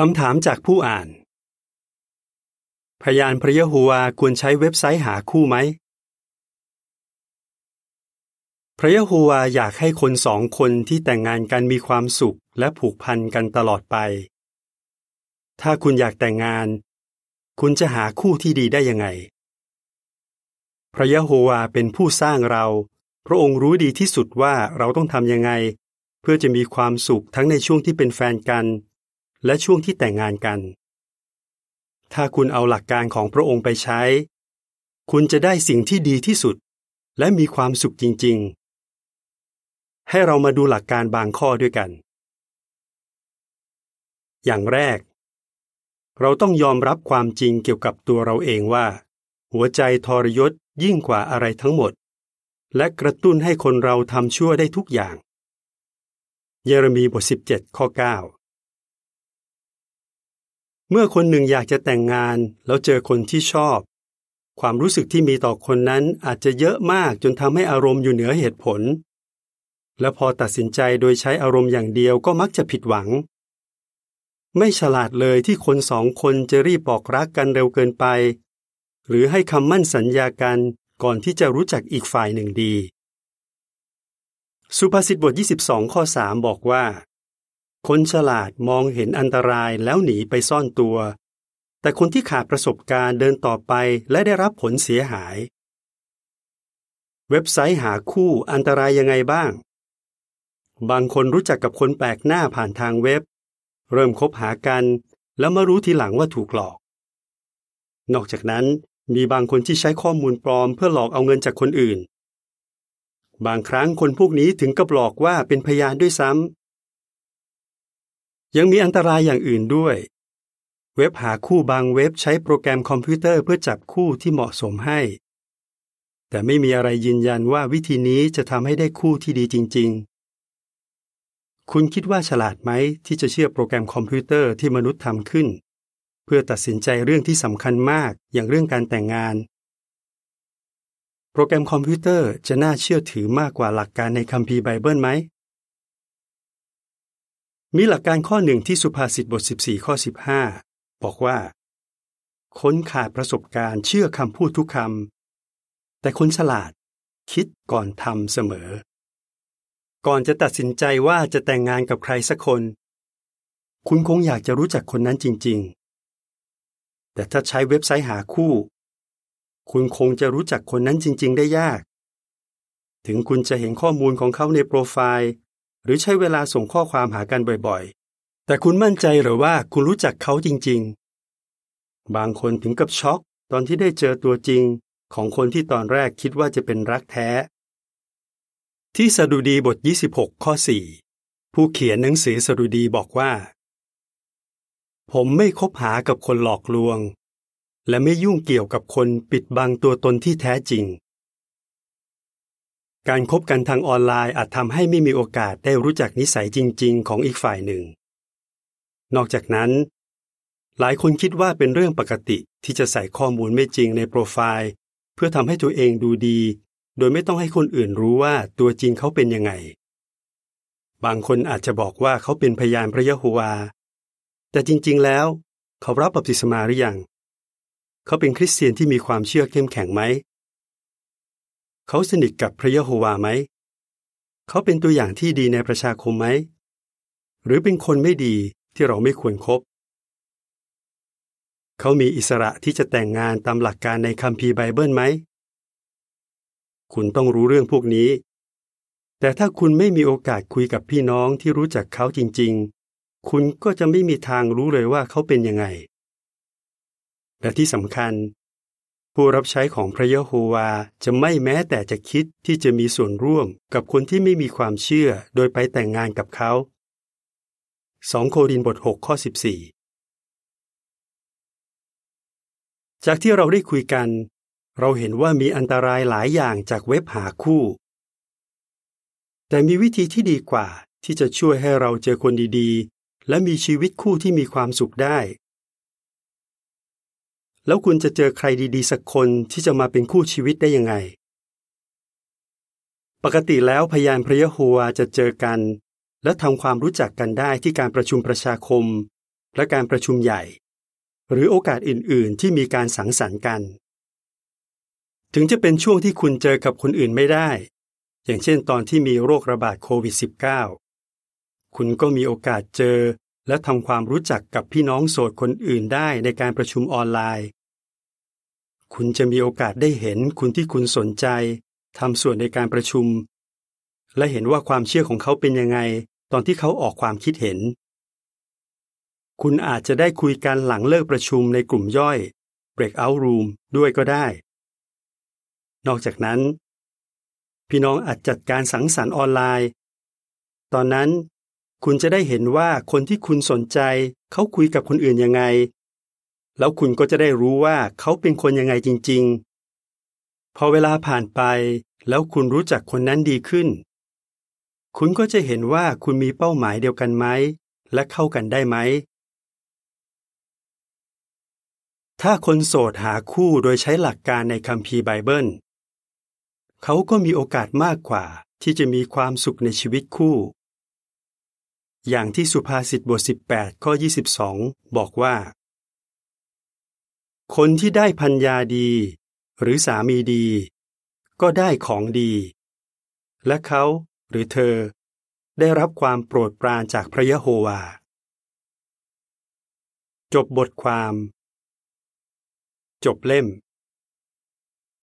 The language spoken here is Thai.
คำถามจากผู้อ่าน พยานพระยะโฮวาควรใช้เว็บไซต์หาคู่ไหม พระยะโฮวาอยากให้คนสองคนที่แต่งงานกันมีความสุขและผูกพันกันตลอดไป ถ้าคุณอยากแต่งงาน คุณจะหาคู่ที่ดีได้ยังไง พระยะโฮวาเป็นผู้สร้างเรา พระองค์รู้ดีที่สุดว่าเราต้องทำยังไง เพื่อจะมีความสุขทั้งในช่วงที่เป็นแฟนกัน และช่วงที่แต่งงานกัน ถ้าคุณเอาหลักการของพระองค์ไปใช้ คุณจะได้สิ่งที่ดีที่สุด และมีความสุขจริง ๆ ให้เรามาดูหลักการบางข้อด้วยกัน อย่างแรก เราต้องยอมรับความจริงเกี่ยวกับตัวเราเองว่า หัวใจทรยศยิ่งกว่าอะไรทั้งหมด และกระตุ้นให้คนเราทำชั่วได้ทุกอย่าง เยเรมีบท 17 ข้อ 9 เมื่อคนหนึ่งอยากจะแต่งงานแล้วเจอคนที่ชอบ ความรู้สึกที่มีต่อคนนั้นอาจจะเยอะมากจนทำให้อารมณ์อยู่เหนือเหตุผล และพอตัดสินใจโดยใช้อารมณ์อย่างเดียวก็มักจะผิดหวัง ไม่ฉลาดเลยที่คนสองคนจะรีบบอกรักกันเร็วเกินไป หรือให้คำมั่นสัญญากันก่อนที่จะรู้จักอีกฝ่ายหนึ่งดี สุภาษิตบท 22 ข้อ 3 บอกว่า คนฉลาดมองเห็นอันตรายแล้วหนีไปซ่อนตัว แต่คนที่ขาดประสบการณ์เดินต่อไปและได้รับผลเสียหาย เว็บไซต์หาคู่อันตรายยังไงบ้าง บางคนรู้จักกับคนแปลกหน้าผ่านทางเว็บ เริ่มคบหากัน แล้วมารู้ทีหลังว่าถูกหลอก นอกจากนั้นมีบางคนที่ใช้ข้อมูลปลอมเพื่อหลอกเอาเงินจากคนอื่น บางครั้งคนพวกนี้ถึงกับหลอกว่าเป็นพยานด้วยซ้ำ ยังมีอันตรายอย่างอื่นด้วย เว็บหาคู่บางเว็บใช้โปรแกรมคอมพิวเตอร์เพื่อจับคู่ที่เหมาะสมให้ แต่ไม่มีอะไรยืนยันว่าวิธีนี้จะทำให้ได้คู่ที่ดีจริง ๆ คุณคิดว่าฉลาดไหมที่จะเชื่อโปรแกรมคอมพิวเตอร์ที่มนุษย์ทำขึ้น เพื่อตัดสินใจเรื่องที่สำคัญมากอย่างเรื่องการแต่งงาน โปรแกรมคอมพิวเตอร์จะน่าเชื่อถือมากกว่าหลักการในคัมภีร์ไบเบิลไหม มีหลักการข้อหนึ่งที่สุภาษิตบท 14 ข้อ 15 บอกว่า คนขาดประสบการณ์เชื่อคำพูดทุกคำแต่คนฉลาดคิดก่อนทำเสมอ ก่อนจะตัดสินใจว่าจะแต่งงานกับใครสักคน คุณคงอยากจะรู้จักคนนั้นจริง ๆ แต่ถ้าใช้เว็บไซต์หาคู่ คุณคงจะรู้จักคนนั้นจริง ๆ ได้ยาก ถึงคุณจะเห็นข้อมูลของเขาในโปรไฟล์ หรือใช้เวลาส่งข้อความหากันบ่อยๆ แต่คุณมั่นใจหรือว่าคุณรู้จักเขาจริงๆ บางคนถึงกับช็อกตอนที่ได้เจอตัวจริง ของคนที่ตอนแรกคิดว่าจะเป็นรักแท้ ที่สดุดีบท 26 ข้อ 4 ผู้เขียนหนังสือสดุดีบอกว่า ผมไม่คบหากับคนหลอกลวง และไม่ยุ่งเกี่ยวกับคนปิดบังตัวตนที่แท้จริง การคบกันทางออนไลน์อาจทำให้ไม่มีโอกาสได้รู้จักนิสัยจริง ๆ ของอีกฝ่ายหนึ่ง นอกจากนั้น หลายคนคิดว่าเป็นเรื่องปกติที่จะใส่ข้อมูลไม่จริงในโปรไฟล์ เพื่อทำให้ตัวเองดูดี โดยไม่ต้องให้คนอื่นรู้ว่าตัวจริงเขาเป็นยังไง บางคนอาจจะบอกว่าเขาเป็นพยานพระยะโฮวา แต่จริง ๆ แล้ว เขารับบัพติศมาหรือยัง เขาเป็นคริสเตียนที่มีความเชื่อเข้มแข็งไหม เขาสนิทกับพระยะโฮวาไหม เขาเป็นตัวอย่างที่ดีในประชาคมไหม หรือเป็นคนไม่ดีที่เราไม่ควรครบเขามีอิสระที่จะแต่งงานตามหลักการในคัมภีร์ไบเบิลไหม คุณต้องรู้เรื่องพวกนี้ แต่ถ้าคุณไม่มีโอกาสคุยกับพี่น้องที่รู้จักเขาจริง ๆ คุณก็จะไม่มีทางรู้เลยว่าเขาเป็นยังไง และที่สำคัญ ผู้รับใช้ของพระยะโฮวาจะไม่แม้แต่จะคิดที่จะมีส่วนร่วมกับคนที่ไม่มีความเชื่อโดยไปแต่งงานกับเขา 2 โครินบท 6 ข้อ 14 จากที่เราได้คุยกัน เราเห็นว่ามีอันตรายหลายอย่างจากเว็บหาคู่ แต่มีวิธีที่ดีกว่าที่จะช่วยให้เราเจอคนดีๆ และมีชีวิตคู่ที่มีความสุขได้ แล้วคุณจะเจอใครดีๆ สักคนที่จะมาเป็นคู่ชีวิตได้ยังไง ปกติแล้วพยานพระยะโฮวาจะเจอกัน และทำความรู้จักกันได้ที่การประชุมประชาคม และการประชุมใหญ่ หรือโอกาสอื่นๆ ที่มีการสังสรรค์กัน ถึงจะเป็นช่วงที่คุณเจอกับคนอื่นไม่ได้ อย่างเช่นตอนที่มีโรคระบาดโควิด -19 คุณก็มีโอกาสเจอและทำความรู้จักกับพี่น้องโสดคนอื่นได้ในการประชุมออนไลน์ คุณจะมีโอกาสได้เห็นคุณที่คุณสนใจทำส่วนในการประชุม และเห็นว่าความเชื่อของเขาเป็นยังไง ตอนที่เขาออกความคิดเห็น คุณอาจจะได้คุยกันหลังเลิกประชุมในกลุ่มย่อย breakout room ด้วยก็ได้ นอกจากนั้น พี่น้องอาจจัดการสังสรรค์ออนไลน์ ตอนนั้นคุณจะได้เห็นว่าคนที่คุณสนใจ เขาคุยกับคนอื่นยังไง แล้วคุณก็จะได้รู้ว่าเขาเป็นคนยังไงจริง ๆ พอเวลาผ่านไป แล้วคุณรู้จักคนนั้นดีขึ้น คุณก็จะเห็นว่าคุณมีเป้าหมายเดียวกันไหม และเข้ากันได้ไหม ถ้าคนโสดหาคู่โดยใช้หลักการในคัมภีร์ไบเบิล เขาก็มีโอกาสมากกว่าที่จะมีความสุขในชีวิตคู่ อย่างที่สุภาษิตบท 18 ข้อ 22 บอกว่า คนที่ได้พัญญาดี หรือสามีดี ก็ได้ของดี และเขาหรือเธอ ได้รับความโปรดปรานจากพระยะโฮวา จบบทความ จบเล่ม